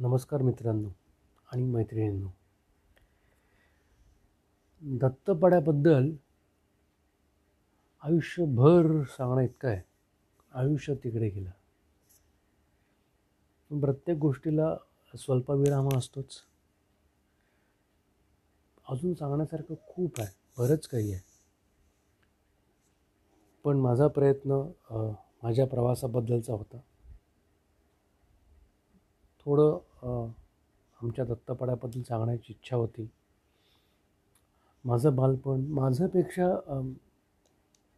नमस्कार मित्रांनो आणि मैत्रिणींनो. दत्तपाड्याबद्दल आयुष्यभर सांगणं इतकं आहे. आयुष्य तिकडे गेलं. प्रत्येक गोष्टीला स्वल्पविराम असतोच. अजून सांगण्यासारखं खूप आहे. बरंच काही आहे. पण माझा प्रयत्न माझ्या प्रवासाबद्दलचा होता. थोडं आमच्या दत्तपाड्याबद्दल सांगण्याची इच्छा होती. माझं बालपण माझ्यापेक्षा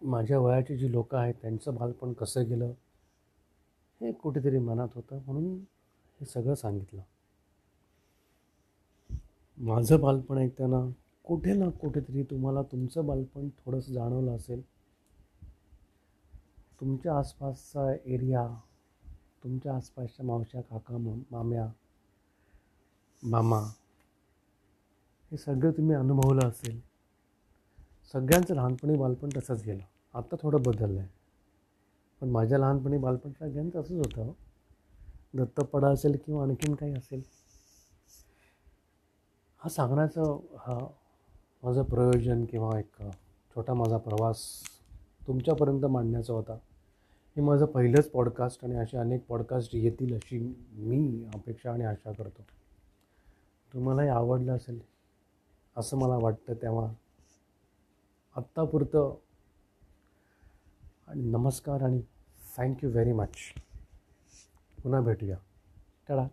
माझ्या वयाची जी लोकं आहेत त्यांचं बालपण कसं गेलं हे कुठेतरी मनात होतं म्हणून हे सगळं सांगितलं. माझं बालपण ऐकताना कुठे ना कुठेतरी तुम्हाला तुमचं बालपण थोडंसं जाणवलं असेल. तुमच्या आसपासचा एरिया तुमच्या आसपासच्या मावश्या काका माम्या मामा हे सगळं तुम्ही अनुभवलं असेल. सगळ्यांचं लहानपणी बालपण तसंच गेलं. आत्ता थोडं बदललं आहे पण माझ्या लहानपणी बालपण सगळ्यांचं असंच होतं. हो. दत्तपडा असेल किंवा आणखीन काही असेल. हा सांगण्याचं हा माझं प्रयोजन किंवा एक छोटा माझा प्रवास तुमच्यापर्यंत मांडण्याचा होता. हे माझं पहिलंच पॉडकास्ट आणि असे अनेक पॉडकास्ट येतील अशी मी अपेक्षा आणि आशा करतो. तुम्हालाही आवडलं असेल असं मला वाटतं तेव्हा. आत्तापुरतं आणि नमस्कार आणि थँक्यू व्हेरी मच पुन्हा भेटूया. टाळा